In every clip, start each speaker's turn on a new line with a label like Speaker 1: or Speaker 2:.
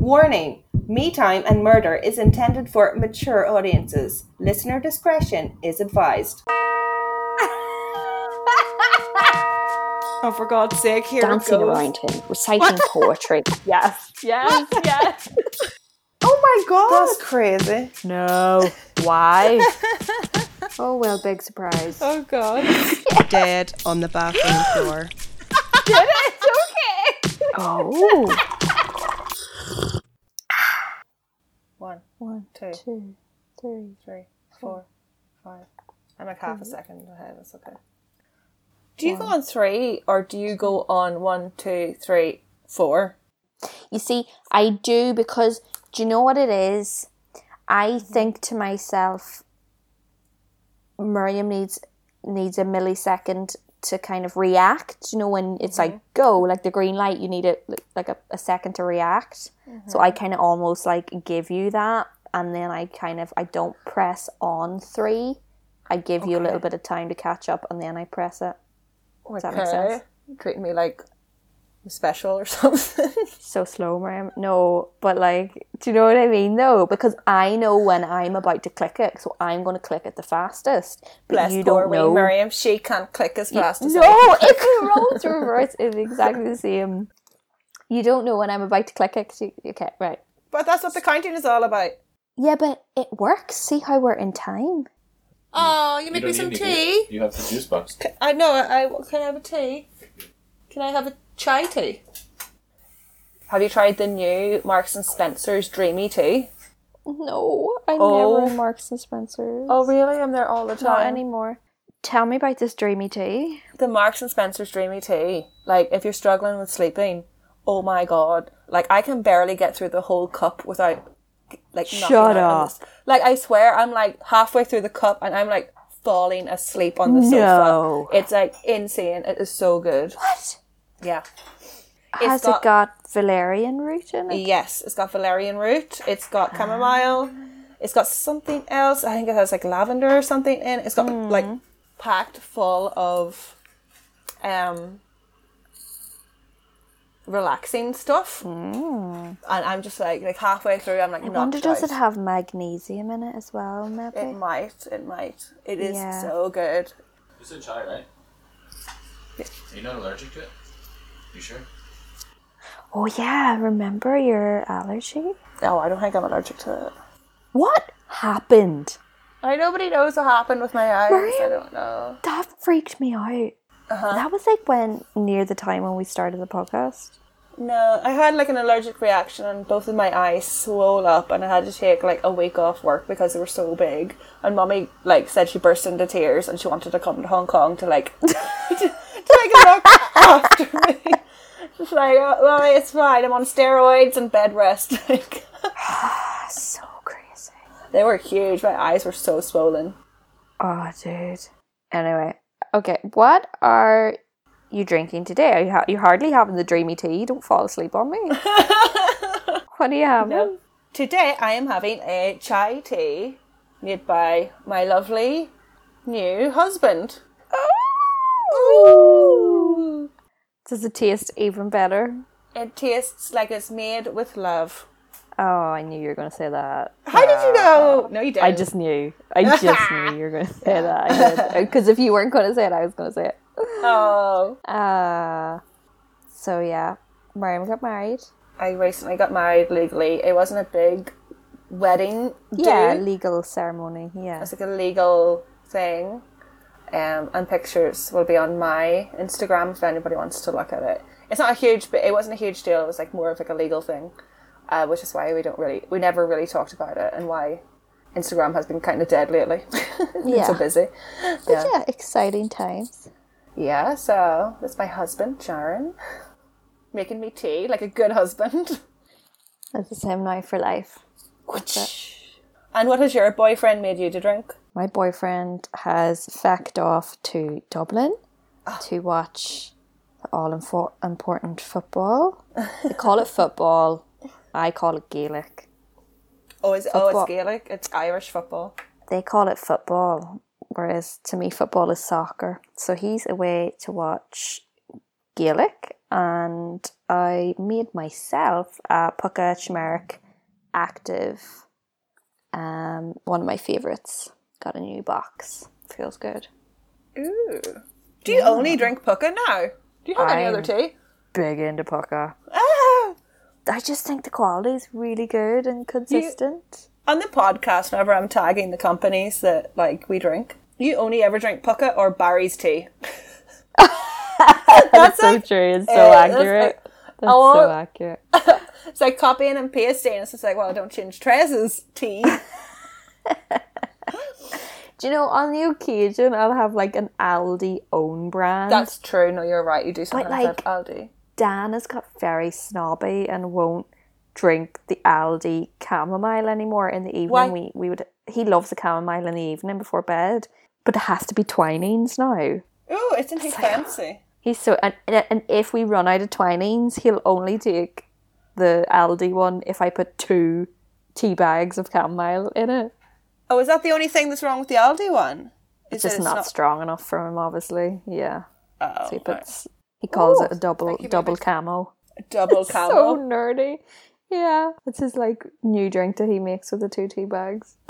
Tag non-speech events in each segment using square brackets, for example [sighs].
Speaker 1: Warning Me Time and Murder is intended for mature audiences. Listener discretion is advised. [laughs] oh, for God's sake, here
Speaker 2: Dancing
Speaker 1: it goes.
Speaker 2: around him, reciting [laughs] poetry. Yes, yes, yes. [laughs]
Speaker 1: Oh my God! That's crazy.
Speaker 2: No. Why? oh well, big surprise.
Speaker 1: Oh God. Dead on the bathroom floor. Did it? It's okay.
Speaker 2: Oh.
Speaker 1: One,
Speaker 2: One,
Speaker 1: two,
Speaker 2: two, three.
Speaker 1: three, four, five. I'm like half a mm-hmm. second ahead. That's okay. Do you go on three or do you go on one, two, three, four?
Speaker 2: You see, I do because do you know what it is? I mm-hmm. think to myself, Miriam needs needs a millisecond to kind of react. You know, when it's like mm-hmm. go, like the green light, you need it like a, a second to react. So I kind of almost like give you that, and then I kind of I don't press on three. I give you a little bit of time to catch up, and then I press it. Does that make sense?
Speaker 1: Treating me like special or [laughs] something.
Speaker 2: so slow, Miriam. No, but like, do you know what I mean? No, because I know when I'm about to click it, so I'm going to click it the fastest. But
Speaker 1: Bless
Speaker 2: you don't know.
Speaker 1: Miriam. She can't click as fast as
Speaker 2: no,
Speaker 1: I [laughs] can.
Speaker 2: if the roles reverse, it's exactly the same. You don't know when I'm about to click it. you- Okay, right.
Speaker 1: But that's what the counting is all about.
Speaker 2: Yeah, but it works. See how we're in time.
Speaker 1: Oh, you
Speaker 3: You
Speaker 1: make me some tea.
Speaker 3: juice. You have the juice box.
Speaker 1: I know. I can I have a tea. Can I have a chai tea? Have you tried the new Marks and Spencer's Dreamy Tea?
Speaker 2: No, I'm
Speaker 1: Oh.
Speaker 2: never in Marks and Spencer's.
Speaker 1: Oh, really? I'm there all the time.
Speaker 2: Not anymore. Tell me about this dreamy tea.
Speaker 1: the Marks and Spencer's Dreamy Tea. Like, if you're struggling with sleeping, oh my god! Like, I can barely get through the whole cup without, like,
Speaker 2: Shut
Speaker 1: out
Speaker 2: up.
Speaker 1: Like, I swear, I'm like halfway through the cup and I'm like falling asleep on the
Speaker 2: No.
Speaker 1: sofa. It's like insane. It is so good.
Speaker 2: What?
Speaker 1: Yeah.
Speaker 2: Has
Speaker 1: got-
Speaker 2: it got valerian root in it?
Speaker 1: Yes, it's got valerian root. It's got chamomile. It's got something else. I think it has like lavender or something in. it. It's got like packed full of um relaxing stuff. Mm. And I'm just like like halfway through. I'm like,
Speaker 2: I wonder,
Speaker 1: knocked
Speaker 2: does it have magnesium in it as well, maybe?
Speaker 1: It might. It might. It is
Speaker 2: Yeah.
Speaker 1: so good.
Speaker 3: You said chai, right? Are you not allergic to it? You sure?
Speaker 2: oh, yeah, remember your allergy?
Speaker 1: Oh, I don't think I'm allergic to it.
Speaker 2: What happened?
Speaker 1: I nobody knows what happened with my eyes. I don't know.
Speaker 2: That freaked me out.
Speaker 1: Uh-huh.
Speaker 2: That was like when, near the time when we started the podcast.
Speaker 1: No, I had like an allergic reaction and both of my eyes swole up and I had to take like a week off work because they were so big. And mommy like said she burst into tears and she wanted to come to Hong Kong to like [laughs] to, like look after me. She's like, oh, mommy, it's fine. I'm on steroids and bed rest. [laughs] Like, [sighs]
Speaker 2: So crazy.
Speaker 1: they were huge. My eyes were so swollen.
Speaker 2: Oh, dude. Anyway, okay, what are you drinking today? You, ha- you hardly having the dreamy tea? You don't fall asleep on me. [laughs] [laughs] what are you having?
Speaker 1: Today I am having a chai tea made by my lovely new husband. Oh! Ooh.
Speaker 2: Does it taste even better?
Speaker 1: It tastes like it's made with love.
Speaker 2: Oh, I knew you were going to say that.
Speaker 1: How did you know? No, you didn't.
Speaker 2: I just knew. I just knew you were going [laughs] to say that. Because if you weren't going to say it, I was going to say it.
Speaker 1: Oh. [laughs]
Speaker 2: Uh, so yeah, Miriam got married.
Speaker 1: I recently got married legally. It wasn't a big wedding.
Speaker 2: Yeah,
Speaker 1: do.
Speaker 2: legal ceremony. Yeah.
Speaker 1: It's like a legal thing. Um, and pictures will be on my Instagram if anybody wants to look at it. It's not a huge, but it wasn't a huge deal. It was like more of like a legal thing, uh, which is why we don't really, we never really talked about it, and why Instagram has been kind of dead lately. [laughs]
Speaker 2: Yeah.
Speaker 1: so busy.
Speaker 2: But yeah, exciting times.
Speaker 1: Yeah, so that's my husband, Sharon, making me tea like a good husband.
Speaker 2: This is him now for life.
Speaker 1: And what has your boyfriend made you to drink?
Speaker 2: My boyfriend has fecked off to Dublin to watch the all important football. They call it football. I call it Gaelic.
Speaker 1: Oh, is oh,
Speaker 2: Football.
Speaker 1: it's Gaelic. It's Irish football.
Speaker 2: They call it football, whereas to me, football is soccer. So he's away to watch Gaelic, and I made myself a Pukka Turmeric Active. Um, one of my favorites. Got a new box. Feels good.
Speaker 1: Ooh. Do you only drink Pukka now? Do you have any
Speaker 2: I'm-
Speaker 1: other tea?
Speaker 2: Big into
Speaker 1: Pukka.
Speaker 2: I just think the quality is really good and consistent.
Speaker 1: On the podcast, whenever I'm tagging the companies that like we drink, you only ever drink Pukka or Barry's tea. [laughs]
Speaker 2: That's so
Speaker 1: like-
Speaker 2: true. It's so
Speaker 1: uh, that's
Speaker 2: accurate.
Speaker 1: like-
Speaker 2: That's [laughs]
Speaker 1: Oh.
Speaker 2: so accurate.
Speaker 1: It's like copying and pasting. It's just like, well, don't change Trez's tea. [laughs]
Speaker 2: Do you know, on the occasion, I'll have like an Aldi own brand.
Speaker 1: That's true. No, you're right. You do something like,
Speaker 2: like-
Speaker 1: Aldi.
Speaker 2: Dan has got very snobby and won't drink the Aldi chamomile anymore in the evening.
Speaker 1: Why?
Speaker 2: We we would he loves the chamomile in the evening before bed, but it has to be Twinings now.
Speaker 1: Oh, isn't he fancy?
Speaker 2: He's so and and if we run out of Twinings, he'll only take the Aldi one if I put two tea bags of chamomile in it.
Speaker 1: Oh, is that the only thing that's wrong with the Aldi one? Is
Speaker 2: It's just
Speaker 1: that
Speaker 2: not, strong enough for him, obviously. Yeah,
Speaker 1: Oh,
Speaker 2: so he
Speaker 1: right.
Speaker 2: He calls
Speaker 1: Ooh,
Speaker 2: it a double
Speaker 1: thank you,
Speaker 2: double
Speaker 1: baby.
Speaker 2: camo. [laughs] So nerdy. Yeah, it's his like new drink that he makes with the two tea bags. [laughs]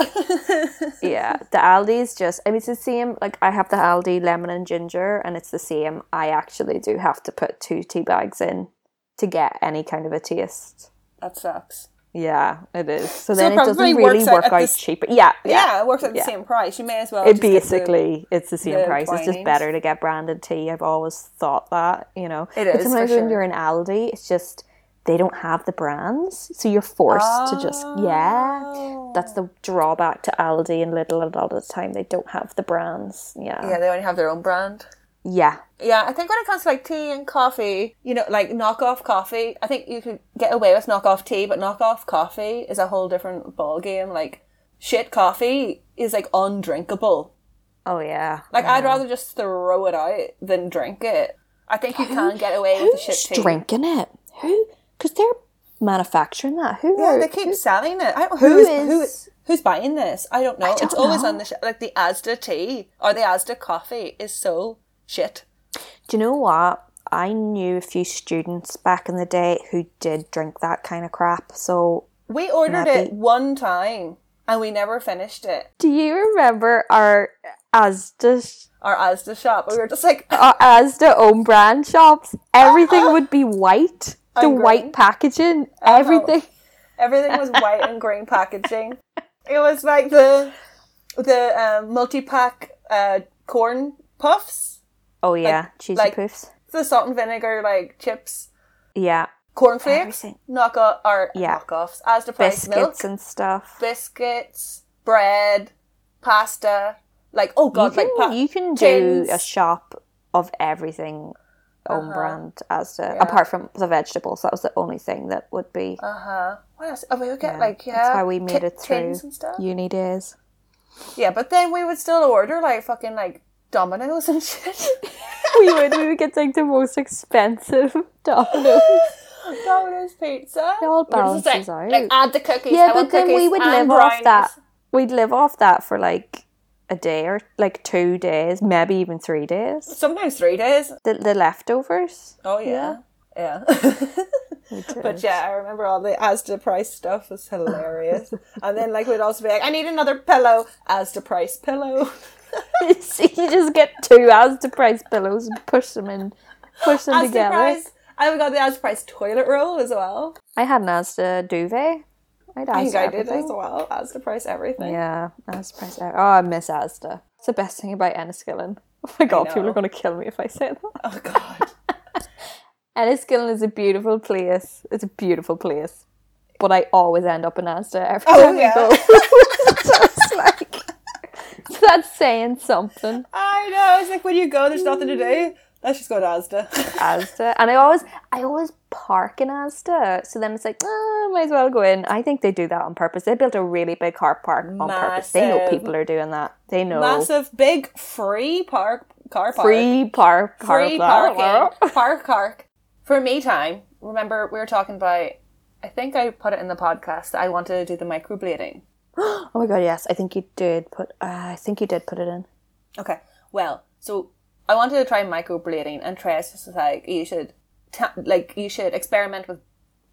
Speaker 2: yeah, the Aldi's just. I mean, it's the same. Like I have the Aldi lemon and ginger, and it's the same. I actually do have to put two tea bags in to get any kind of a taste.
Speaker 1: that sucks.
Speaker 2: Yeah, it is. So then it doesn't really
Speaker 1: out
Speaker 2: work out
Speaker 1: this-
Speaker 2: cheaper. Yeah,
Speaker 1: Yeah,
Speaker 2: yeah.
Speaker 1: it works at the same price. You may as well.
Speaker 2: It
Speaker 1: get the-
Speaker 2: basically it's the same
Speaker 1: the
Speaker 2: price. It's just better to get branded tea. I've always thought that, you know.
Speaker 1: it is.
Speaker 2: Sometimes
Speaker 1: for
Speaker 2: when you're in Aldi, it's just they don't have the brands, so you're forced to just yeah. That's the oh. drawback to Aldi and Lidl a lot of the time. They don't have the brands. Yeah,
Speaker 1: yeah, they only have their own brand.
Speaker 2: Yeah.
Speaker 1: Yeah, I think when it comes to like tea and coffee, you know, like knockoff coffee, I think you could get away with knockoff tea, but knockoff coffee is a whole different ball game. Like shit coffee is like undrinkable.
Speaker 2: Oh yeah.
Speaker 1: Like I'd rather just throw it out than drink it. I think you can get away with the shit
Speaker 2: Who's
Speaker 1: tea.
Speaker 2: drinking it? Who? Because they're manufacturing that. Who?
Speaker 1: Yeah,
Speaker 2: are,
Speaker 1: they keep
Speaker 2: who-
Speaker 1: selling it. I don't,
Speaker 2: who
Speaker 1: who's,
Speaker 2: is-
Speaker 1: who who's buying this? I don't know.
Speaker 2: don't
Speaker 1: it's always
Speaker 2: know.
Speaker 1: on the sh- like the Asda tea or the Asda coffee is so shit.
Speaker 2: Do you know what? I knew a few students back in the day who did drink that kind of crap. So
Speaker 1: We ordered
Speaker 2: Maybe.
Speaker 1: it one time and we never finished it.
Speaker 2: Do you remember our Asda
Speaker 1: Our Asda shop. We were just like, [laughs]
Speaker 2: our Asda own brand shops? Everything [laughs] would be white. The white packaging, everything.
Speaker 1: everything was white and green [laughs] packaging. It was like the the um, multi pack uh, corn puffs,
Speaker 2: Oh yeah, cheesy
Speaker 1: like-
Speaker 2: poofs.
Speaker 1: the salt and vinegar like chips,
Speaker 2: Yeah,
Speaker 1: cornflakes, knockoff or
Speaker 2: Yeah.
Speaker 1: knockoffs, Asda price
Speaker 2: biscuits
Speaker 1: milk,
Speaker 2: and stuff.
Speaker 1: biscuits, bread, pasta. Like oh
Speaker 2: You
Speaker 1: god,
Speaker 2: can,
Speaker 1: like pa-
Speaker 2: you can do
Speaker 1: tins.
Speaker 2: a shop of everything own
Speaker 1: Uh-huh.
Speaker 2: brand Asda, apart from the vegetables. That was the only thing that would be.
Speaker 1: Uh huh. What else? Oh, we would get
Speaker 2: Yeah,
Speaker 1: like yeah.
Speaker 2: That's how we made
Speaker 1: ti-
Speaker 2: it through
Speaker 1: and stuff.
Speaker 2: uni days.
Speaker 1: Yeah, but then we would still order like fucking like Domino's and shit. [laughs]
Speaker 2: we would we would get like the most expensive [laughs] Domino's. [laughs]
Speaker 1: Domino's pizza.
Speaker 2: It all
Speaker 1: We
Speaker 2: balances
Speaker 1: like,
Speaker 2: out.
Speaker 1: Like add the cookies.
Speaker 2: yeah,
Speaker 1: I want
Speaker 2: but then we would
Speaker 1: and
Speaker 2: live off that. We'd live off that for like a day or like two days, maybe even three days.
Speaker 1: Sometimes three days.
Speaker 2: The the leftovers.
Speaker 1: Oh yeah. Yeah.
Speaker 2: we did.
Speaker 1: but yeah, I remember all the Asda price stuff was hilarious. and then like we'd also be like, I need another pillow. Asda price pillow. [laughs]
Speaker 2: so you just get two Asda price pillows and push them in, push them
Speaker 1: Asda
Speaker 2: together.
Speaker 1: price. We got the Asda price toilet roll as well.
Speaker 2: I had an Asda duvet. I'd
Speaker 1: I think I did
Speaker 2: everything.
Speaker 1: as well. Asda price everything.
Speaker 2: Yeah, Asda price. Oh, I miss Asda. It's the best thing about Enniskillen. [laughs] Oh my god, people are going to kill me if I say that. [laughs]
Speaker 1: Oh god.
Speaker 2: Enniskillen is a beautiful place. It's a beautiful place. But I always end up in Asda every
Speaker 1: Oh,
Speaker 2: time
Speaker 1: yeah.
Speaker 2: I go. So it's like, that's saying something.
Speaker 1: I know. It's like when you go, there's nothing to do. Let's just go to Asda. [laughs]
Speaker 2: Asda. And I always, I always park in Asda. So then it's like, oh, might as well go in. I think they do that on purpose. They built a really big car park on purpose. They know people are doing that. They know.
Speaker 1: Massive, big, free park car park.
Speaker 2: Free park. car
Speaker 1: free
Speaker 2: park.
Speaker 1: parking. park park. For me time, remember we were talking about I think I put it in the podcast I wanted to do the microblading. [gasps]
Speaker 2: Oh my god, yes. I think you did put, uh, I think you did put it in.
Speaker 1: Okay. Well, so I wanted to try microblading, and Tress was like, you should, ta- like, you should experiment with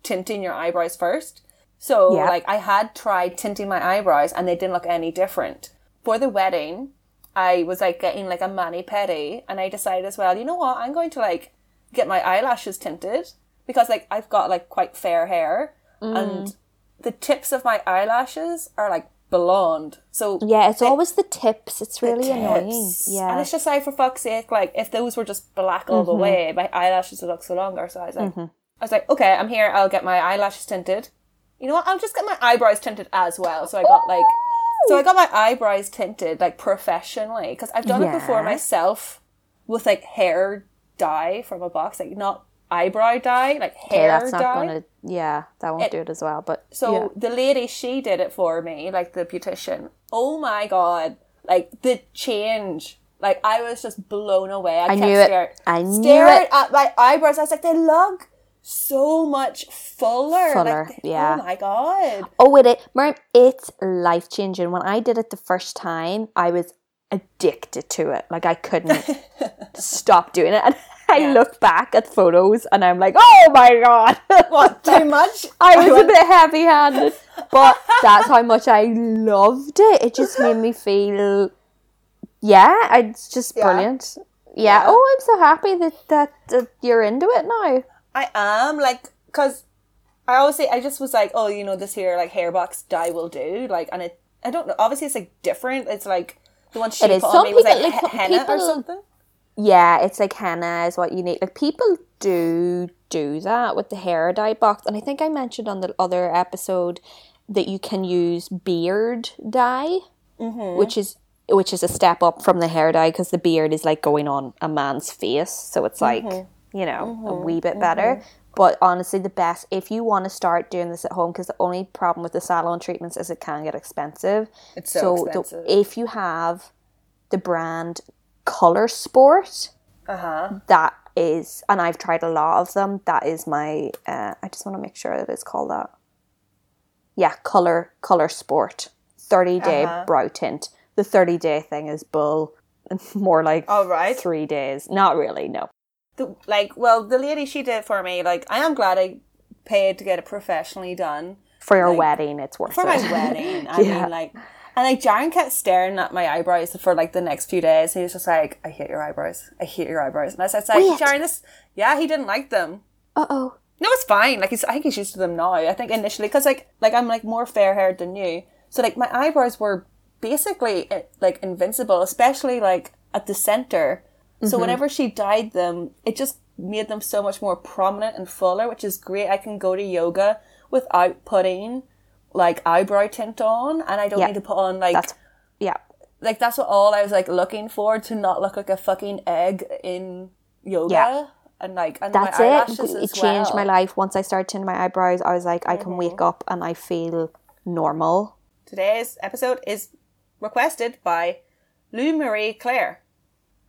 Speaker 1: tinting your eyebrows first. So,
Speaker 2: Yeah.
Speaker 1: like, I had tried tinting my eyebrows, and they didn't look any different. For the wedding, I was like getting like a mani pedi, and I decided as well, you know what, I'm going to like get my eyelashes tinted because like I've got like quite fair hair, and the tips of my eyelashes are like blonde. So
Speaker 2: Yeah, it's
Speaker 1: it-
Speaker 2: always the tips. It's
Speaker 1: the
Speaker 2: really annoying. Yeah.
Speaker 1: And it's just like for fuck's sake, like if those were just black all the
Speaker 2: Mm-hmm.
Speaker 1: way, my eyelashes would look so longer. So I was like I was like, okay, I'm here, I'll get my eyelashes tinted. You know what? I'll just get my eyebrows tinted as well. So I got like so I got my eyebrows tinted like professionally because I've done it before myself with like hair dye from a box, like not eyebrow dye, like
Speaker 2: yeah,
Speaker 1: hair
Speaker 2: that's not
Speaker 1: dye.
Speaker 2: gonna. Yeah, that won't do it as well. But
Speaker 1: So
Speaker 2: yeah.
Speaker 1: the lady, she did it for me, like the beautician. Oh my god! Like the change. Like I was just blown away. I,
Speaker 2: I knew it.
Speaker 1: staring,
Speaker 2: I knew
Speaker 1: staring
Speaker 2: it.
Speaker 1: at my eyebrows. I was like, they look so much fuller.
Speaker 2: Fuller,
Speaker 1: Like, oh
Speaker 2: yeah.
Speaker 1: Oh my god!
Speaker 2: Oh, it Miriam, it's life changing. When I did it the first time, I was addicted to it. Like I couldn't [laughs] stop doing it. And [laughs] I
Speaker 1: Yeah.
Speaker 2: look back at photos and I'm like, oh my god, [laughs]
Speaker 1: What [laughs] too much?
Speaker 2: I was a bit heavy handed, but that's how much I loved it. It just made me feel, yeah, it's just
Speaker 1: Yeah.
Speaker 2: brilliant. Yeah.
Speaker 1: Yeah.
Speaker 2: Oh, I'm so happy that, that that you're into it now.
Speaker 1: I am like, cause I always say I just was like, oh, you know, this here like hair box dye will do. Like, and it, I don't know. Obviously, it's like different. It's like the one she
Speaker 2: It is.
Speaker 1: put
Speaker 2: Some
Speaker 1: on me was like,
Speaker 2: like,
Speaker 1: he- henna or something.
Speaker 2: Yeah, it's like henna is what you need. Like people do do that with the hair dye box, and I think I mentioned on the other episode that you can use beard dye, mm-hmm. which is which is a step up from the hair dye because the beard is like going on a man's face, so it's like mm-hmm. you know a mm-hmm. wee bit better. But honestly, the best if you want to start doing this at home, because the only problem with the salon treatments is it can get expensive.
Speaker 1: It's so
Speaker 2: the-
Speaker 1: expensive.
Speaker 2: if you have the brand Color Sport,
Speaker 1: Uh huh.
Speaker 2: that is, and I've tried a lot of them. That is my. Uh, I just want to make sure that it's called that. Yeah, color color sport, thirty day
Speaker 1: Uh-huh.
Speaker 2: brow tint. The thirty day thing is bull. [laughs] More like
Speaker 1: All right.
Speaker 2: three days. Not really. No.
Speaker 1: the, like well the lady she did for me like i am glad i paid to get it professionally done
Speaker 2: For your
Speaker 1: Like,
Speaker 2: wedding, it's worth
Speaker 1: for
Speaker 2: it.
Speaker 1: my wedding [laughs] i
Speaker 2: Yeah.
Speaker 1: mean like and like Jaron kept staring at my eyebrows for like the next few days. He was just like i hate your eyebrows. I hate your eyebrows. And i said like
Speaker 2: Wait.
Speaker 1: Jaron this yeah he didn't like them.
Speaker 2: Uh oh.
Speaker 1: no it's fine. Like he's i think he's used to them now. I think initially because like like i'm like more fair haired than you. So like my eyebrows were basically eh, like invincible especially like at the center.
Speaker 2: Mm-hmm.
Speaker 1: so whenever she dyed them it just made them so much more prominent and fuller which is great. I can go to yoga without putting like eyebrow tint on and i don't
Speaker 2: Yeah.
Speaker 1: need to put on like
Speaker 2: That's yeah.
Speaker 1: like that's what all i was like looking for to not look like a fucking egg in yoga
Speaker 2: Yeah.
Speaker 1: and like and
Speaker 2: That's
Speaker 1: my
Speaker 2: it.
Speaker 1: eyelashes
Speaker 2: It changed my life once I started tinting my eyebrows. I was like, I can wake mm-hmm. up and I feel normal.
Speaker 1: Today's episode is requested by Lou Marie Claire.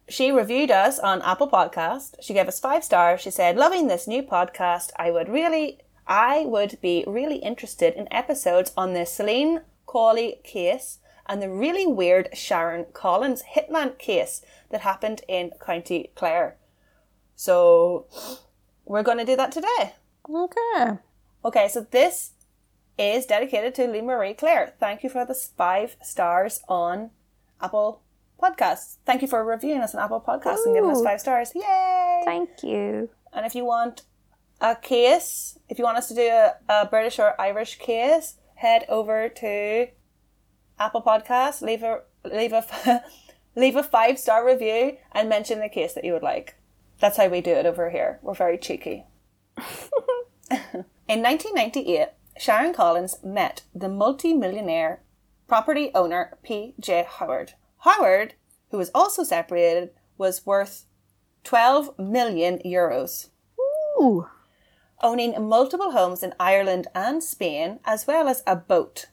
Speaker 1: She reviewed us on Apple Podcast. She gave us five stars. She said, "Loving this new podcast. I would really, I would be really interested in episodes on the Celine Cawley case and the really weird Sharon Collins hitman case that happened in County Clare." So, we're going to do that today.
Speaker 2: Okay.
Speaker 1: Okay, so this is dedicated to Lee Marie Claire. Thank you for the five stars on Apple Podcasts. Thank you for reviewing us on Apple Podcasts and giving us five stars. Yay!
Speaker 2: Thank you.
Speaker 1: and if you want a case, if you want us to do a, a British or Irish case, head over to Apple Podcasts, leave a leave a [laughs] leave a five star review, and mention the case that you would like. That's how we do it over here. We're very cheeky. [laughs] In 1998, Sharon Collins met the multi-millionaire property owner P.J. Howard. Howard, who was also separated, was worth 12 million euros,
Speaker 2: Ooh.
Speaker 1: Owning multiple homes in Ireland and Spain, as well as a boat.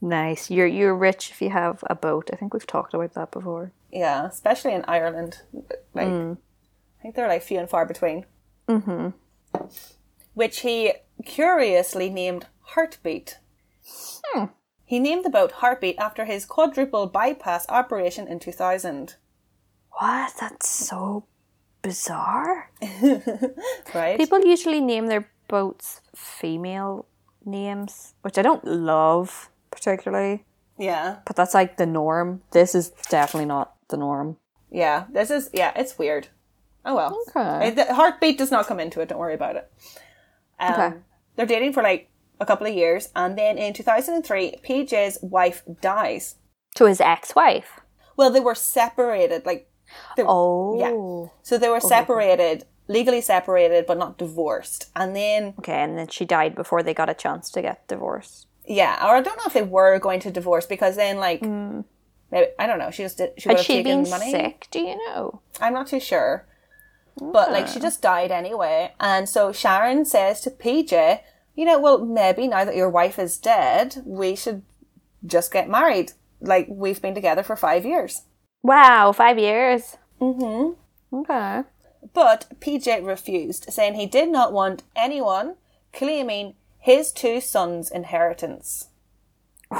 Speaker 2: Nice. You're you're rich if you have a boat. I think we've talked about that before.
Speaker 1: Yeah, especially in Ireland. Like, I think they're like few and far between. Mm-hmm. Which he curiously named Heartbeat. Hmm. He named the boat Heartbeat after his quadruple bypass operation in 2000.
Speaker 2: What? That's so bizarre. [laughs]
Speaker 1: right?
Speaker 2: People usually name their boats female names, which I don't love particularly,
Speaker 1: yeah,
Speaker 2: but that's like the norm. This is definitely not the norm.
Speaker 1: yeah. This is yeah. It's weird. Oh well.
Speaker 2: Okay.
Speaker 1: Uh, The heartbeat does not come into it. Don't worry about it. Um,
Speaker 2: Okay.
Speaker 1: They're dating for like a couple of years, and then in 2003, PJ's wife dies.
Speaker 2: To his ex wife.
Speaker 1: Well, they were separated. Like, they-
Speaker 2: Oh. Yeah.
Speaker 1: So they were separated, legally separated, but not divorced. And then,
Speaker 2: Okay, and then she died before they got a chance to get divorced.
Speaker 1: yeah, or I don't know if they were going to divorce because then, like, hmm. maybe I don't know. She just did. She would
Speaker 2: Had
Speaker 1: have
Speaker 2: she
Speaker 1: taken
Speaker 2: been
Speaker 1: money.
Speaker 2: sick? Do you know?
Speaker 1: I'm not too sure. But like she just died anyway. And so Sharon says to PJ, you know, well maybe now that your wife is dead, we should just get married. Like we've been together for five years.
Speaker 2: Wow, five years. Mm-hmm. Okay.
Speaker 1: But PJ refused, saying he did not want anyone claiming his two sons' inheritance. [laughs]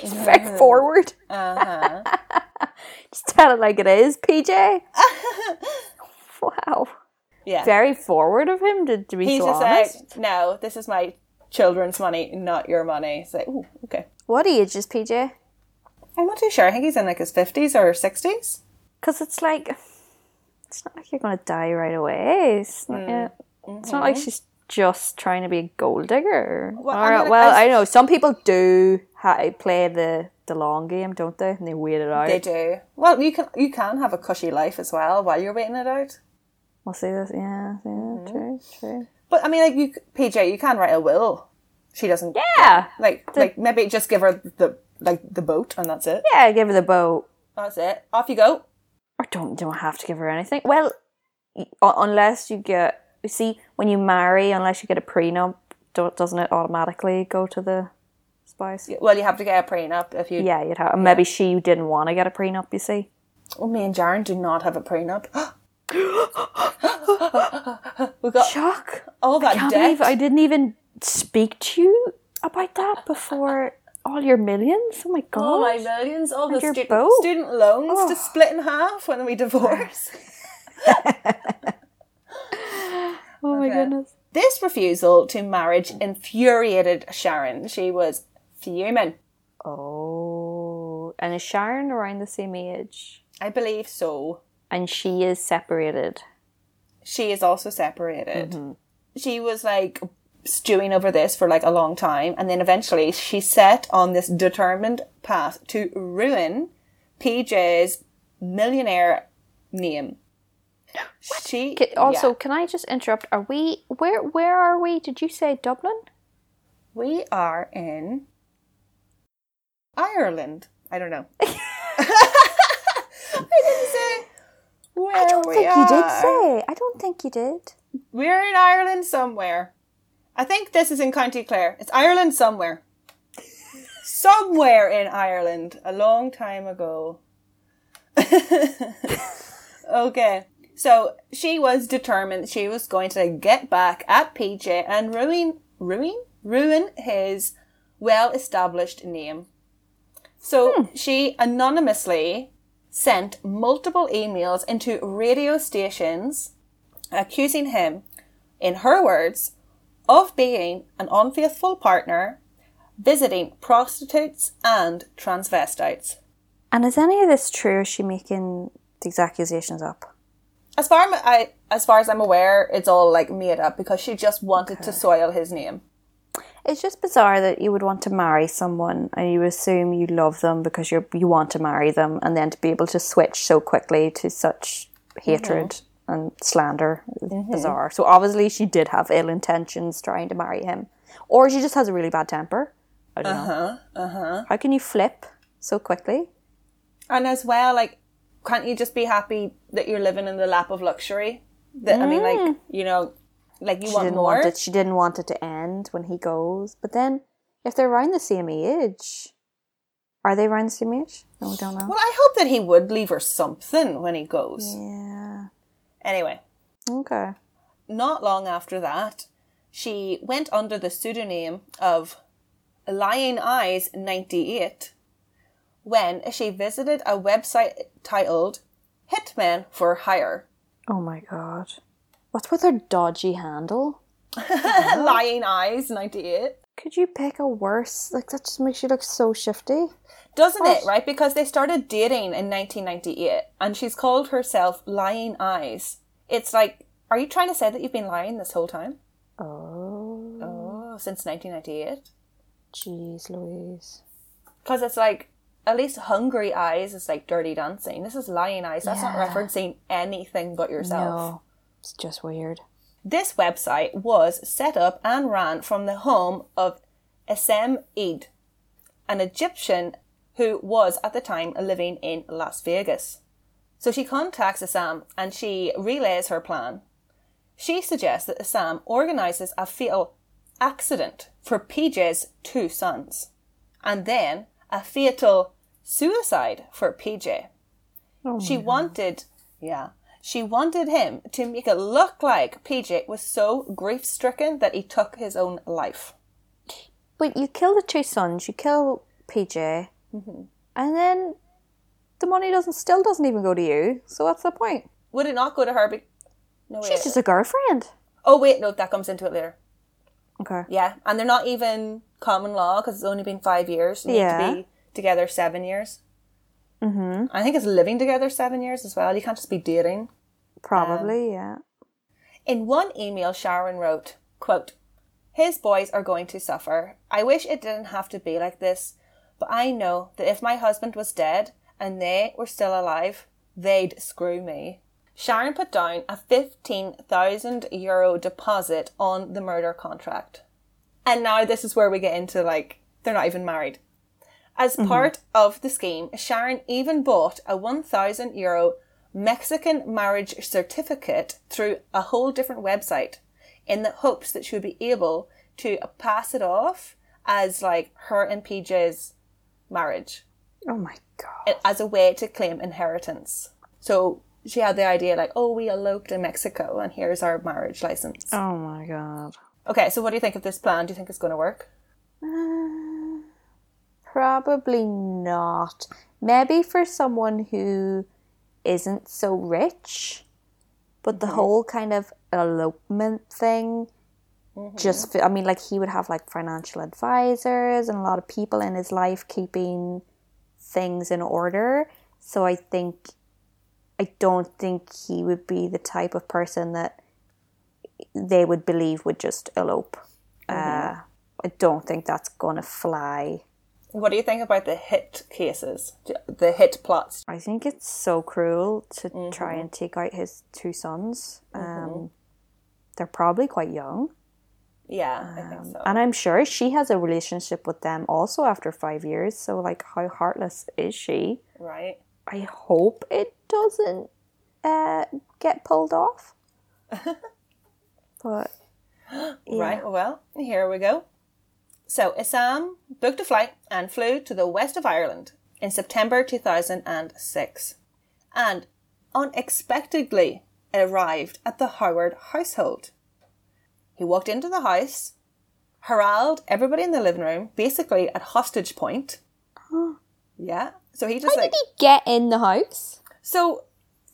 Speaker 2: She's very forward.
Speaker 1: Uh-huh. [laughs]
Speaker 2: Just tell it like it is, PJ. [laughs] wow.
Speaker 1: Yeah.
Speaker 2: Very forward of him to, to be
Speaker 1: He's
Speaker 2: so
Speaker 1: just
Speaker 2: honest.
Speaker 1: like, no, this is my children's money, not your money. It's like, ooh, okay.
Speaker 2: What age is PJ?
Speaker 1: I'm not too sure. I think he's in like his 50s or 60s.
Speaker 2: Because it's like, it's not like you're going to die right away. It's not, yeah, it's not like she's just trying to be a gold digger.
Speaker 1: Well,
Speaker 2: Or-
Speaker 1: I mean,
Speaker 2: well,
Speaker 1: I-
Speaker 2: I know some people do ha- play the, the long game, don't they? And they wait it out.
Speaker 1: They do. Well, you can you can have a cushy life as well while you're waiting it out.
Speaker 2: We'll see this. Yeah, yeah,
Speaker 1: Mm-hmm.
Speaker 2: true, true.
Speaker 1: But I mean, like you, PJ, you can write a will. She doesn't.
Speaker 2: Yeah,
Speaker 1: Like, like maybe just give her the like the boat, and that's it.
Speaker 2: yeah. Give her the boat.
Speaker 1: That's it. Off you go.
Speaker 2: or don't don't have to give her anything. Well, unless you get you see when you marry, unless you get a prenup, don't, doesn't it automatically go to the spouse?
Speaker 1: Well, you have to get a prenup if you.
Speaker 2: Yeah, you'd have. Maybe she didn't want to get a prenup. You see,
Speaker 1: Oh, me and Jaren do not have a prenup. [gasps] we got
Speaker 2: shock.
Speaker 1: all that
Speaker 2: Can't
Speaker 1: debt.
Speaker 2: believe I didn't even speak to you about that before all your millions. Oh my god!
Speaker 1: all my millions, all the
Speaker 2: And your
Speaker 1: student,
Speaker 2: boat. Oh.
Speaker 1: student loans to oh. split in half when we divorce. [laughs] [laughs]
Speaker 2: oh my
Speaker 1: Okay.
Speaker 2: goodness!
Speaker 1: This refusal to marriage infuriated Sharon. She was fuming.
Speaker 2: Oh, and is Sharon around the same age?
Speaker 1: I believe so.
Speaker 2: And she is separated.
Speaker 1: She is also separated. Mm-hmm. She was like stewing over this for like a long time, and then eventually she set on this determined path to ruin PJ's millionaire name. She
Speaker 2: Ca- Also,
Speaker 1: yeah.
Speaker 2: can I just interrupt? Are we where? Where are we? Did you say Dublin?
Speaker 1: we are in Ireland. I don't know. [laughs] [laughs] I didn't say where
Speaker 2: I don't
Speaker 1: we
Speaker 2: think
Speaker 1: are.
Speaker 2: you did say. I don't think you did.
Speaker 1: We're in Ireland somewhere. I think this is in County Clare. It's Ireland somewhere. somewhere in Ireland a long time ago. [laughs] okay. So she was determined she was going to get back at PJ and ruin ruin ruin his well established name. So hmm. she anonymously sent multiple emails into radio stations accusing him, in her words, of being an unfaithful partner, visiting prostitutes and transvestites.
Speaker 2: And is any of this true? Is she making these accusations up?
Speaker 1: As far as I, as far as I'm aware, it's all like made up because she just wanted to soil his name.
Speaker 2: It's just bizarre that you would want to marry someone and you assume you love them because you you want to marry them, and then to be able to switch so quickly to such hatred and slander is bizarre. So obviously she did have ill intentions trying to marry him, or she just has a really bad temper. I don't know. Uh huh. How can you flip so quickly?
Speaker 1: And as well, like, can't you just be happy that you're living in the lap of luxury? That I mean, like, mm. you know, like you
Speaker 2: She
Speaker 1: want
Speaker 2: didn't
Speaker 1: more.
Speaker 2: want it. She didn't want it to end when he goes. But then, if they're around the same age, are they around the same age? No, we don't know.
Speaker 1: Well, I hope that he would leave her something when he goes.
Speaker 2: Yeah.
Speaker 1: Anyway,
Speaker 2: Okay.
Speaker 1: not long after that, she went under the pseudonym of Lying Eyes 98 when she visited a website titled Hitmen for Hire.
Speaker 2: Oh my god. What's with her dodgy handle? [laughs]
Speaker 1: Lying Eyes 98.
Speaker 2: Could you pick a worse? Like that just makes you look so shifty.
Speaker 1: Doesn't it, right? Because they started dating in 1998 and she's called herself Lying Eyes. It's like, are you trying to say that you've been lying this whole time?
Speaker 2: Oh,
Speaker 1: Oh, since 1998?
Speaker 2: jeez, Louise.
Speaker 1: Because it's like, at least Hungry Eyes is like dirty dancing. This is Lying Eyes. That's not referencing anything but yourself.
Speaker 2: No, it's just weird.
Speaker 1: This website was set up and ran from the home of Essam Eid, an Egyptian who was at the time living in Las Vegas. So she contacts Assam and she relays her plan. She suggests that Assam organises a fatal accident for PJ's two sons, and then a fatal suicide for PJ.
Speaker 2: Oh
Speaker 1: She wanted, yeah, she wanted him to make it look like PJ was so grief stricken that he took his own life.
Speaker 2: But you kill the two sons, you kill PJ, mm-hmm. and then the money doesn't still doesn't even go to you. So what's the point?
Speaker 1: Would it not go to her? Be- no, wait.
Speaker 2: She's just a girlfriend.
Speaker 1: oh, wait, no, that comes into it later.
Speaker 2: Okay.
Speaker 1: Yeah, and they're not even common law because it's only been five years.
Speaker 2: Yeah.
Speaker 1: need to be together seven years. Mm-hmm. I think it's living together seven years as well. You can't just be dating.
Speaker 2: Probably, yeah.
Speaker 1: In one email, Sharon wrote, quote, His boys are going to suffer. I wish it didn't have to be like this, but I know that if my husband was dead and they were still alive, they'd screw me. Sharon put down a 15,000 euro deposit on the murder contract. And now this is where we get into like, they're not even married. As part of the scheme, Sharon even bought a 1,000 euro Mexican marriage certificate through a whole different website in the hopes that she would be able to pass it off as like her and PJ's marriage
Speaker 2: Oh my god.
Speaker 1: as a way to claim inheritance. So she had the idea like, oh, we eloped in Mexico and here's our marriage license.
Speaker 2: Oh my god.
Speaker 1: Okay, so what do you think of this plan? Do you think it's going to work?
Speaker 2: Uh, probably not. Maybe for someone who isn't so rich, but the mm-hmm. whole kind of elopement thing mm-hmm. just, I mean, like he would have like financial advisors and a lot of people in his life keeping things in order. So I think, I don't think he would be the type of person that they would believe would just elope. Mm-hmm. Uh, I don't think that's gonna fly.
Speaker 1: What do you think about the hit cases, the hit plots?
Speaker 2: I think it's so cruel to try and take out his two sons. Um, they're probably quite young,
Speaker 1: Yeah, I think so.
Speaker 2: and I'm sure she has a relationship with them also after five years. So, like, how heartless is she?
Speaker 1: Right.
Speaker 2: I hope it doesn't uh, get pulled off. [laughs] but
Speaker 1: Right. Well, here we go. So Assam booked a flight and flew to the west of Ireland in September 2006 and unexpectedly arrived at the Howard household. He walked into the house, corralled everybody in the living room, basically at hostage point. Oh. yeah. So he just like
Speaker 2: did he get in the house?
Speaker 1: so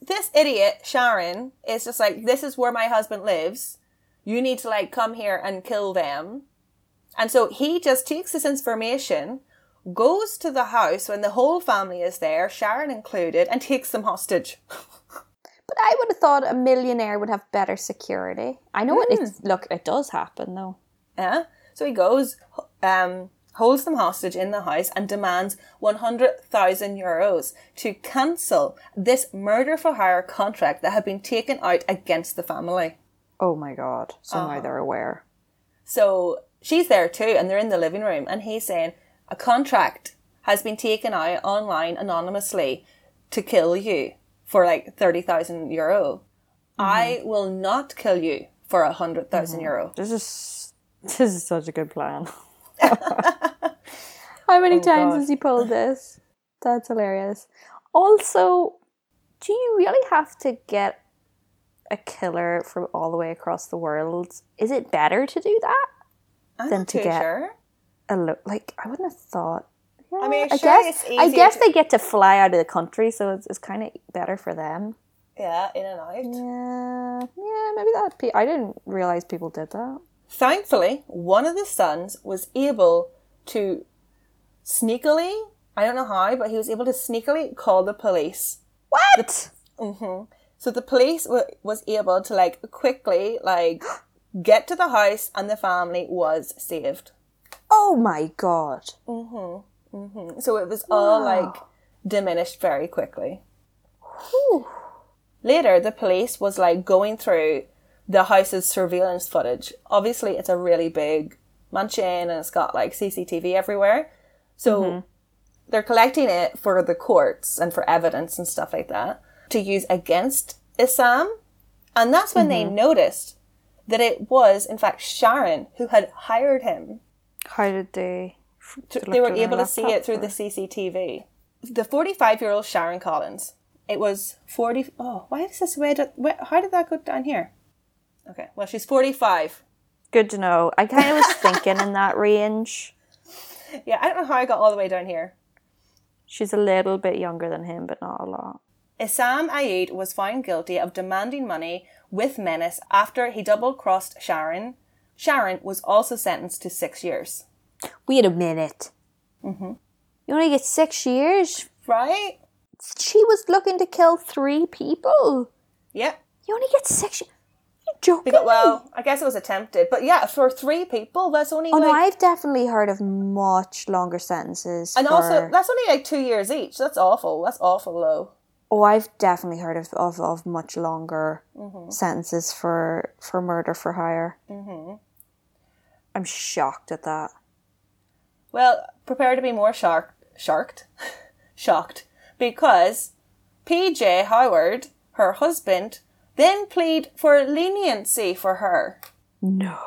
Speaker 1: this idiot Sharon is just like, this is where my husband lives. You need to like come here and kill them. And so he just takes this information, goes to the house when the whole family is there, Sharon included, and takes them hostage. [laughs]
Speaker 2: But I would have thought a millionaire would have better security. I know it. It's, look, it does happen though.
Speaker 1: Yeah. So he goes, um, holds them hostage in the house and demands 100,000 euros to cancel this murder for hire contract that had been taken out against the family.
Speaker 2: Oh my god! So now they're aware.
Speaker 1: So she's there too, and they're in the living room, and he's saying a contract has been taken out online anonymously to kill you for like 30,000 euro. Mm-hmm. I will not kill you for a 100,000 mm-hmm. euro.
Speaker 2: This is [laughs] this is such a good plan. [laughs] [laughs] How many oh, times
Speaker 1: God.
Speaker 2: has he pulled this? That's hilarious. Also, do you really have to get a killer from all the way across the world? Is it better to do that?
Speaker 1: I'm not
Speaker 2: to get-
Speaker 1: sure.
Speaker 2: A lo- like I wouldn't have thought.
Speaker 1: I mean,
Speaker 2: I
Speaker 1: sure,
Speaker 2: guess I guess
Speaker 1: to-
Speaker 2: they get to fly out of the country, so it's, it's kind of better for them.
Speaker 1: Yeah, in and out.
Speaker 2: Yeah, yeah, maybe that. Pe- I didn't realize people did that.
Speaker 1: Thankfully, one of the sons was able to sneakily, I don't know how, but he was able to sneakily call the police.
Speaker 2: What? Mm-hmm.
Speaker 1: So the police w- was able to like quickly like [gasps] get to the house and the family was saved.
Speaker 2: Oh my god! Mm-hmm, mm-hmm.
Speaker 1: So it was all like diminished very quickly.
Speaker 2: Whew.
Speaker 1: Later, the police was like going through the house's surveillance footage. Obviously, it's a really big mansion and it's got like CCTV everywhere. So mm-hmm. they're collecting it for the courts and for evidence and stuff like that to use against Isam. And that's when they noticed that it was, in fact, Sharon who had hired him.
Speaker 2: How did they?
Speaker 1: They were able to see it through
Speaker 2: or-
Speaker 1: the CCTV. The 45 year old Sharon Collins. It was 40. Oh, why is this way? To, where, how did that go down here? Okay, well, she's 45.
Speaker 2: Good to know. I kind of was thinking in that range. [laughs]
Speaker 1: Yeah, I don't know how I got all the way down here.
Speaker 2: She's a little bit younger than him, but not a lot.
Speaker 1: Isam Aid was found guilty of demanding money with menace after he double crossed Sharon. Sharon was also sentenced to six years.
Speaker 2: Wait a minute. Mm-hmm. You only get six years.
Speaker 1: Right?
Speaker 2: She was looking to kill three people.
Speaker 1: Yep.
Speaker 2: You only get six. You're joking?
Speaker 1: Because, well, I guess it was attempted. But yeah, for three people, that's only
Speaker 2: oh no. I've definitely heard of much longer sentences.
Speaker 1: and
Speaker 2: for-
Speaker 1: also, that's only like two years each. That's awful. That's awful low.
Speaker 2: Oh, I've definitely heard of of, of much longer sentences for for murder for hire. Mm-hmm. I'm shocked at that.
Speaker 1: Well, prepare to be more shark sharked, [laughs] shocked, because PJ Howard, her husband, then plead for leniency for her.
Speaker 2: No.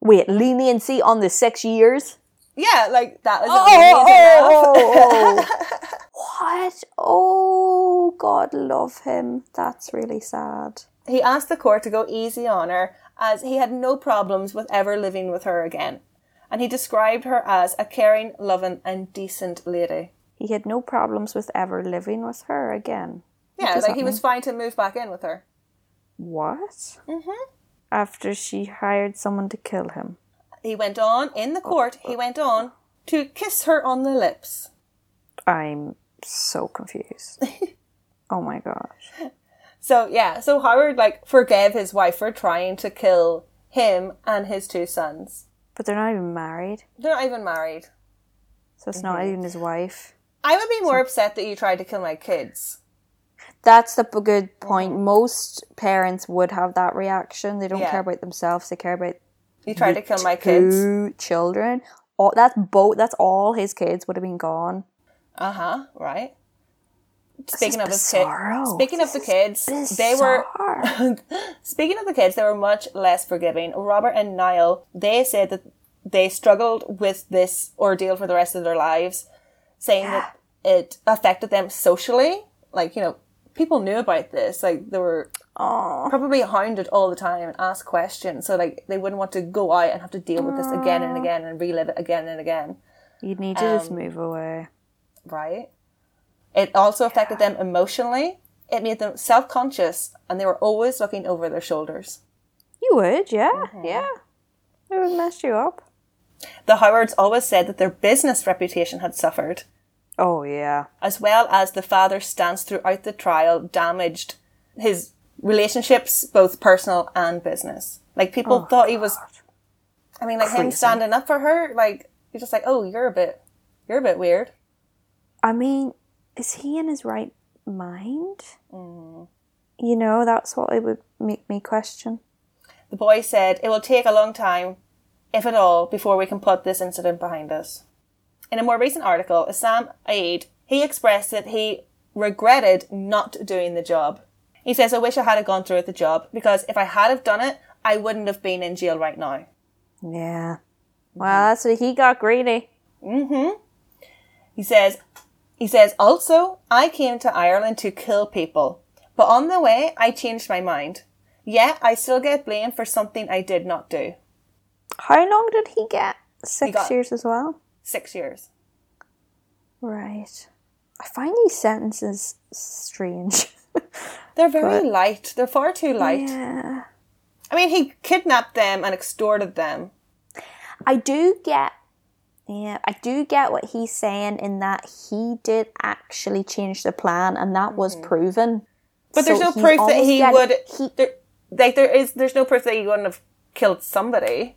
Speaker 2: Wait, leniency on the six years?
Speaker 1: Yeah, like that was
Speaker 2: Oh,
Speaker 1: amazing enough. [laughs]
Speaker 2: what? Oh, God love him. That's really sad.
Speaker 1: he asked the court to go easy on her as he had no problems with ever living with her again. And he described her as a caring, loving, and decent lady.
Speaker 2: He had no problems with ever living with her again.
Speaker 1: Yeah, like he was fine to move back in with her.
Speaker 2: What? Mm-hmm. After she hired someone to kill him.
Speaker 1: He went on, in the court, he went on to kiss her on the lips.
Speaker 2: I'm so confused. [laughs] oh my gosh.
Speaker 1: So yeah, so Howard like forgave his wife for trying to kill him and his two sons.
Speaker 2: But they're not even married,
Speaker 1: They're not even married.
Speaker 2: so it's not mm-hmm. even his wife.
Speaker 1: I would be more upset that you tried to kill my kids.
Speaker 2: That's the good point. Most parents would have that reaction. They don't
Speaker 1: Yeah.
Speaker 2: care about themselves. They care about
Speaker 1: You tried to kill my kids.
Speaker 2: two children. All, that's both. That's all his kids would have been gone.
Speaker 1: Uh huh. Right. Speaking of the kids, speaking of the kids, they were [laughs] speaking of the kids, they were much less forgiving. Robert and Niall, they said that they struggled with this ordeal for the rest of their lives, saying that it affected them socially. Like you know, people knew about this. Like they were
Speaker 2: Aw.
Speaker 1: probably hounded all the time and asked questions. So like they wouldn't want to go out and have to deal with this again and again and relive it again and again.
Speaker 2: You'd need to just
Speaker 1: Um,
Speaker 2: move away.
Speaker 1: Right? It also affected them emotionally. It made them self conscious and they were always looking over their shoulders.
Speaker 2: You would, yeah,
Speaker 1: Mm-hmm.
Speaker 2: yeah. It would mess you up.
Speaker 1: The Howards always said that their business reputation had suffered,
Speaker 2: Oh yeah.
Speaker 1: as well as the father's stance throughout the trial damaged his relationships, both personal and business. Like people thought he was I mean, like him standing up for her, like you're just like, oh, you're a bit, you're a bit weird.
Speaker 2: I mean, is he in his right mind?
Speaker 1: Mm.
Speaker 2: You know, that's what it would make me question.
Speaker 1: The boy said, It will take a long time, if at all, before we can put this incident behind us. In a more recent article, Assam Aid, he expressed that he regretted not doing the job. He says, I wish I had gone through with the job because if I had have done it, I wouldn't have been in jail right now.
Speaker 2: Yeah. Well, that's what he got greedy. Mm-hmm.
Speaker 1: He says, he says, also, I came to Ireland to kill people, but on the way, I changed my mind. Yet I still get blamed for something I did not do.
Speaker 2: How long did he get? Six
Speaker 1: got-
Speaker 2: years as well.
Speaker 1: Six years.
Speaker 2: Right. I find these sentences strange. [laughs]
Speaker 1: They're very
Speaker 2: But-
Speaker 1: light. They're far too light.
Speaker 2: yeah.
Speaker 1: I mean, he kidnapped them and extorted them.
Speaker 2: I do get yeah, I do get what he's saying in that he did actually change the plan and that was mm-hmm. proven.
Speaker 1: But there's no proof that he would.
Speaker 2: he-
Speaker 1: there, like there is, there's no proof that he wouldn't have killed somebody.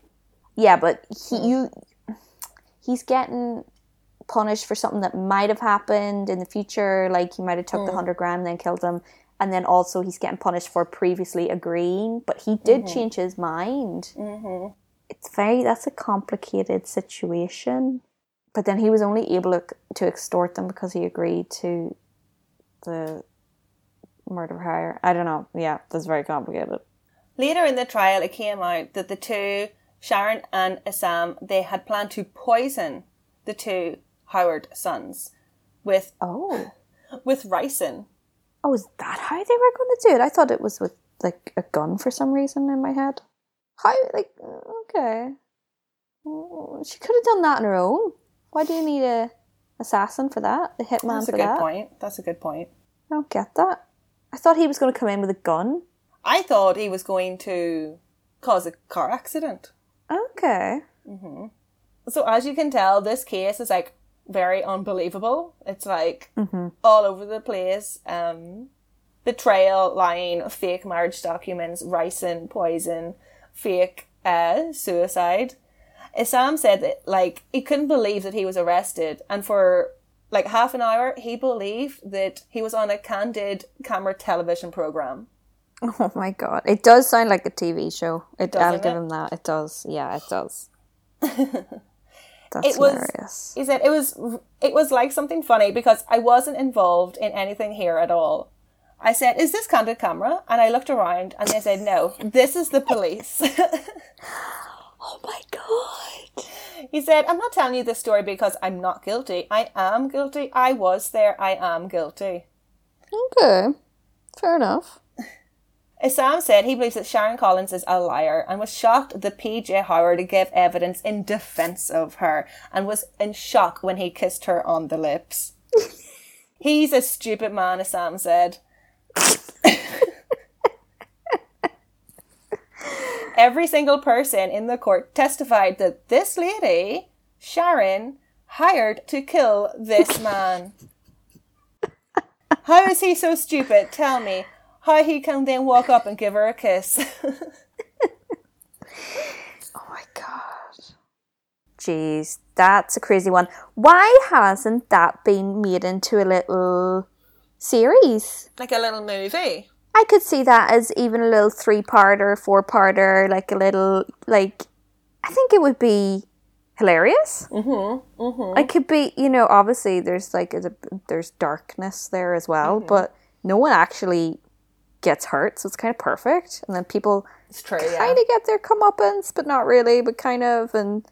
Speaker 2: Yeah, but he hmm. you he's getting punished for something that might have happened in the future, like he might have took the hmm. hundred grand and then killed him. And then also he's getting punished for previously agreeing, but he did mm-hmm. change his mind. Mm-hmm. It's very that's a complicated situation. But then he was only able to, to extort them because he agreed to the murder hire. I don't know. Yeah, that's very complicated.
Speaker 1: Later in the trial, it came out that the two, Sharon and Essam, they had planned to poison the two Howard sons with
Speaker 2: Oh.
Speaker 1: with ricin.
Speaker 2: Oh, is that how they were going to do it? I thought it was with like a gun for some reason in my head. How? Like, okay, Mm, she could have done that on her own. Why do you need a assassin for that? The hitman
Speaker 1: That's a
Speaker 2: for
Speaker 1: good
Speaker 2: that?
Speaker 1: point. That's a good point.
Speaker 2: I don't get that. I thought he was going to come in with a gun.
Speaker 1: I thought he was going to cause a car accident.
Speaker 2: Okay.
Speaker 1: So as you can tell, this case is like very unbelievable. It's like all over the place. Um, betrayal, lying, fake marriage documents, ricin, poison, fake uh, suicide. Essam said that like he couldn't believe that he was arrested, and for like half an hour he believed that he was on a candid camera television program. [laughs]
Speaker 2: Oh my god, it does sound like a TV show. It, I'll
Speaker 1: Doesn't
Speaker 2: give him that. It does. Yeah, it does. [laughs] That's
Speaker 1: it was
Speaker 2: hilarious.
Speaker 1: he said it was it was like something funny because I wasn't involved in anything here at all. I said, "Is this candid camera?" And I looked around, and they said, "No, this is the police." [laughs]
Speaker 2: Oh my god.
Speaker 1: he said, "I'm not telling you this story because I'm not guilty. I am guilty. I was there. I am guilty."
Speaker 2: Okay, fair enough.
Speaker 1: Essam said he believes that Sharon Collins is a liar and was shocked that PJ Howard gave evidence in defense of her and was in shock when he kissed her on the lips. [laughs] He's a stupid man, Essam said. Every single person in the court testified that this lady, Sharon, hired to kill this [laughs] man. How is he so stupid? Tell me. How he can then walk up and give her a kiss. [laughs]
Speaker 2: Oh my god. Jeez, that's a crazy one. Why hasn't that been made into a little series?
Speaker 1: like a little movie.
Speaker 2: I could see that as even a little three parter, four parter, like a little like I think it would be hilarious. Mm-hmm. Mm-hmm. It could be, you know, obviously there's like a, there's darkness there as well, but no one actually gets hurt, so it's kind of perfect. And then people
Speaker 1: It's true, yeah.
Speaker 2: kind of get their comeuppance, but not really, but kind of, and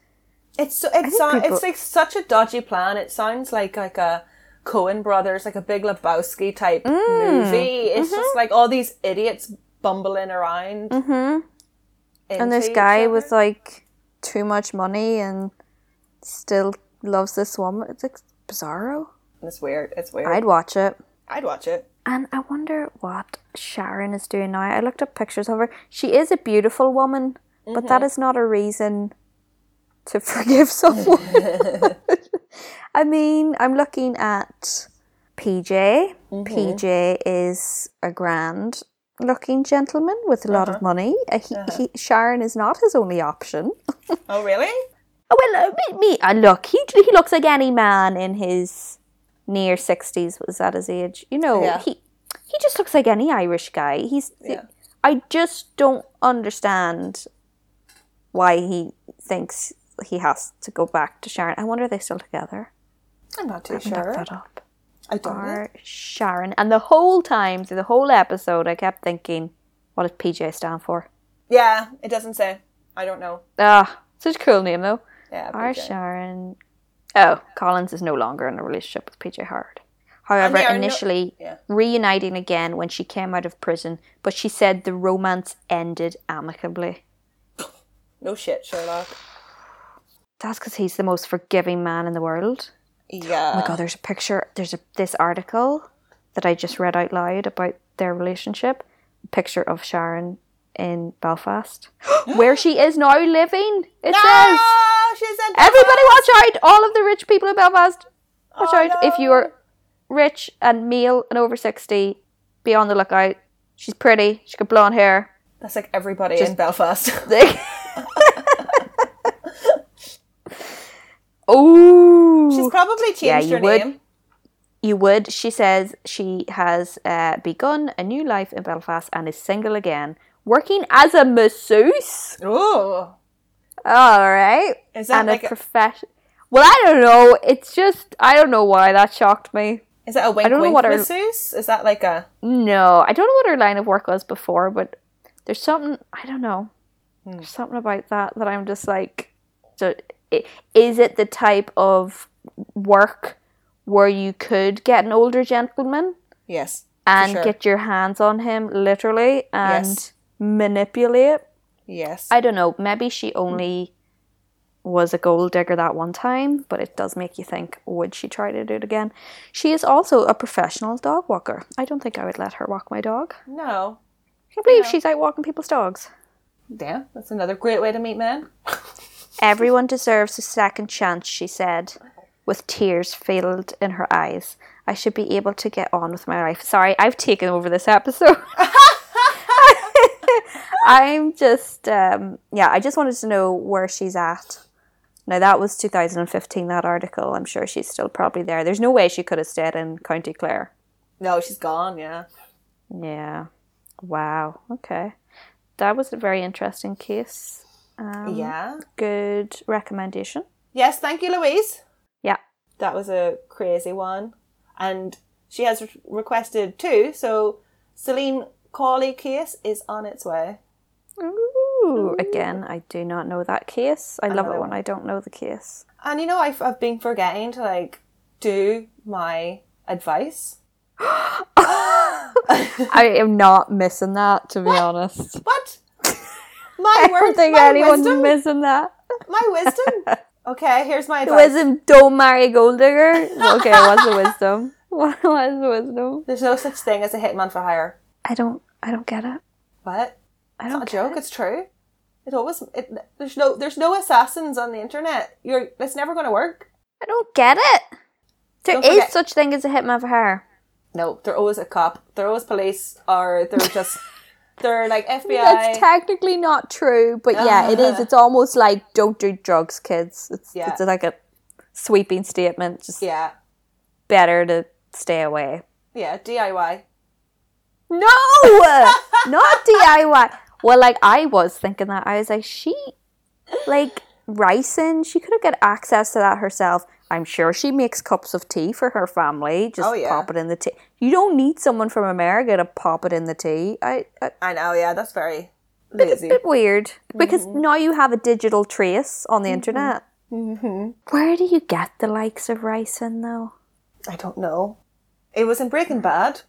Speaker 1: It's so, it's, so,
Speaker 2: people-
Speaker 1: it's like such a dodgy plan. It sounds like like a Coen brothers, like a Big Lebowski type
Speaker 2: Mm.
Speaker 1: movie. It's
Speaker 2: Mm-hmm.
Speaker 1: just like all these idiots bumbling around. Mm-hmm.
Speaker 2: and this guy with like too much money and still loves this woman. It's like bizarro.
Speaker 1: And it's weird. It's weird.
Speaker 2: I'd watch it.
Speaker 1: I'd watch it.
Speaker 2: And I wonder what Sharon is doing now. I looked up pictures of her. She is a beautiful woman, but that is not a reason to [laughs] forgive someone. [laughs] I mean, I'm looking at PJ. PJ is a grand looking gentleman with a lot of money. Uh, he, he, Sharon is not his only option. [laughs]
Speaker 1: Oh really?
Speaker 2: Oh, well, uh, me, me uh, look, he, he looks like any man in his near 60s. Was that his age? You know,
Speaker 1: Yeah.
Speaker 2: he he just looks like any Irish guy. He's.
Speaker 1: Yeah.
Speaker 2: I just don't understand why he thinks he has to go back to Sharon. I wonder if they're still together.
Speaker 1: I'm not too
Speaker 2: Look
Speaker 1: sure.
Speaker 2: that up.
Speaker 1: I don't know.
Speaker 2: Sharon and the whole time through the whole episode, I kept thinking, what does PJ stand for?
Speaker 1: Yeah, it doesn't say. I don't know.
Speaker 2: Ah, such a cool name though.
Speaker 1: Yeah.
Speaker 2: Our. Sharon. Oh, Collins is no longer in a relationship with PJ Howard. However,
Speaker 1: they are no-
Speaker 2: initially
Speaker 1: yeah.
Speaker 2: reuniting again when she came out of prison, but she said the romance ended amicably. [laughs]
Speaker 1: No shit, Sherlock.
Speaker 2: That's because he's the most forgiving man in the world.
Speaker 1: Yeah.
Speaker 2: Oh my god, there's a picture. There's a this article that I just read out loud about their relationship. A picture of Sharon in Belfast, [gasps] where she is now living. It says,
Speaker 1: Ah, she's in
Speaker 2: "Everybody, watch out! All of the rich people in Belfast, watch
Speaker 1: Oh,
Speaker 2: out! If you are rich and male and over sixty, be on the lookout. She's pretty. She's got blonde hair.
Speaker 1: That's like everybody in Belfast. [laughs] [laughs]
Speaker 2: oh,
Speaker 1: She's probably changed
Speaker 2: Yeah, you
Speaker 1: her
Speaker 2: would.
Speaker 1: name.
Speaker 2: You would. She says she has uh, begun a new life in Belfast and is single again, working as a masseuse.
Speaker 1: Oh.
Speaker 2: All right.
Speaker 1: Is that
Speaker 2: and
Speaker 1: like
Speaker 2: a profession? Well, I don't know. It's just I don't know why that shocked me.
Speaker 1: Is that a wink
Speaker 2: I don't know
Speaker 1: wink
Speaker 2: what her-
Speaker 1: masseuse? Is that like a
Speaker 2: No, I don't know what her line of work was before, but there's something I don't know.
Speaker 1: Hmm.
Speaker 2: There's something about that that I'm just like, so is it the type of work where you could get an older gentleman
Speaker 1: Yes.
Speaker 2: and
Speaker 1: sure.
Speaker 2: get your hands on him literally and
Speaker 1: Yes.
Speaker 2: manipulate?
Speaker 1: Yes.
Speaker 2: I don't know. Maybe she only was a gold digger that one time, but it does make you think, would she try to do it again? She is also a professional dog walker. I don't think I would let her walk my dog.
Speaker 1: no.
Speaker 2: I can't believe she's out walking people's dogs.
Speaker 1: Yeah, that's another great way to meet men. [laughs]
Speaker 2: Everyone deserves a second chance, she said, with tears filled in her eyes. I should be able to get on with my life. Sorry, I've taken over this episode. [laughs] I'm just, um, yeah, I just wanted to know where she's at. Now, that was 2015, that article. I'm sure she's still probably there. There's no way she could have stayed in County Clare.
Speaker 1: No, she's gone, yeah.
Speaker 2: Yeah. Wow. Okay. That was a very interesting case. Um,
Speaker 1: yeah.
Speaker 2: Good recommendation.
Speaker 1: Yes, thank you, Louise.
Speaker 2: Yeah.
Speaker 1: That was a crazy one. And she has re- requested two, so Celine Cawley case is on its way.
Speaker 2: Ooh, again, I do not know that case. I love it when I don't know the case.
Speaker 1: And you know, I've, I've been forgetting to like do my advice. [gasps] [laughs]
Speaker 2: I am not missing that, to be honest.
Speaker 1: What? My [laughs]
Speaker 2: I don't think
Speaker 1: my
Speaker 2: anyone's
Speaker 1: wisdom,
Speaker 2: missing that.
Speaker 1: my wisdom. [laughs] Okay, here's my advice.
Speaker 2: Wisdom, don't marry a gold digger. [laughs] Okay, what's the wisdom? What was the wisdom?
Speaker 1: There's no such thing as a hitman for hire.
Speaker 2: I don't, I don't get it.
Speaker 1: What?
Speaker 2: I
Speaker 1: It's
Speaker 2: don't
Speaker 1: not a joke.
Speaker 2: it.
Speaker 1: It's true. It always. It, there's no. There's no assassins on the internet. You're. It's never going to work.
Speaker 2: I don't get it. There
Speaker 1: Don't
Speaker 2: is
Speaker 1: forget-
Speaker 2: such thing as a hitman for hire.
Speaker 1: No, they're always a cop. They're always police, or they're just. They're like FBI.
Speaker 2: That's technically not true, but yeah, it is. It's almost like don't do drugs, kids. It's
Speaker 1: Yeah.
Speaker 2: it's like a sweeping statement. Just
Speaker 1: yeah.
Speaker 2: better to stay away.
Speaker 1: Yeah. DIY.
Speaker 2: No, [laughs] not DIY. Well, like I was thinking that I was like, she, like ricin, she could have got access to that herself. I'm sure she makes cups of tea for her family. Just
Speaker 1: Oh, yeah.
Speaker 2: pop it in the tea. You don't need someone from America to pop it in the tea. I, I
Speaker 1: I know. Yeah, that's very
Speaker 2: bit,
Speaker 1: lazy.
Speaker 2: bit weird because
Speaker 1: Mm-hmm.
Speaker 2: now you have a digital trace on the internet. Mm-hmm. Where do you get the likes of ricin though?
Speaker 1: I don't know. It was in Breaking Bad.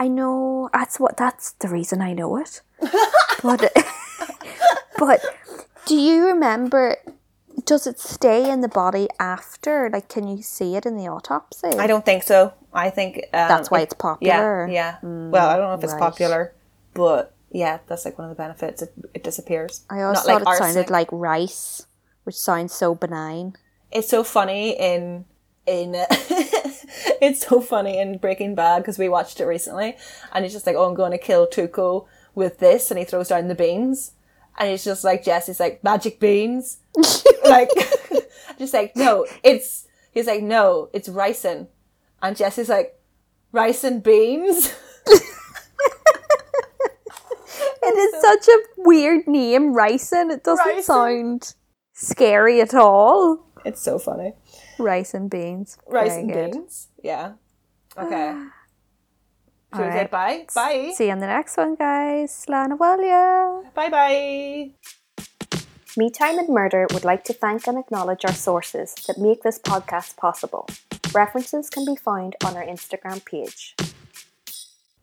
Speaker 2: I know that's what that's the reason I know it. [laughs] but [laughs] but do you remember does it stay in the body after? Like can you see it in the autopsy?
Speaker 1: I don't think so. I think um,
Speaker 2: That's why
Speaker 1: it-
Speaker 2: it's popular. Mm,
Speaker 1: Yeah. Yeah. well, I don't know if it's
Speaker 2: right.
Speaker 1: popular, but yeah, that's like one of the benefits. It, it disappears.
Speaker 2: I also
Speaker 1: Not
Speaker 2: thought
Speaker 1: like
Speaker 2: it sounded like rice, which sounds so benign.
Speaker 1: it's so funny in in [laughs] it's so funny in Breaking Bad because we watched it recently, and he's just like, "Oh, I'm going to kill Tuco with this," and he throws down the beans, and he's just like, Jesse's like, "Magic beans," [laughs] like, [laughs] just like, no, it's he's like, no, it's ricin, and Jesse's like, ricin beans. [laughs]
Speaker 2: It is such a weird name, ricin. It doesn't
Speaker 1: Ricin.
Speaker 2: sound scary at all.
Speaker 1: It's so funny.
Speaker 2: Rice and beans.
Speaker 1: Rice
Speaker 2: Very
Speaker 1: and
Speaker 2: good.
Speaker 1: beans. Yeah. Okay. [gasps] Should we say
Speaker 2: Alright.
Speaker 1: bye? Bye.
Speaker 2: See you on the next one, guys. Slán Bhile.
Speaker 1: Bye bye.
Speaker 2: Me Time and Murder would like to thank and acknowledge our sources that make this podcast possible. References can be found on our Instagram page.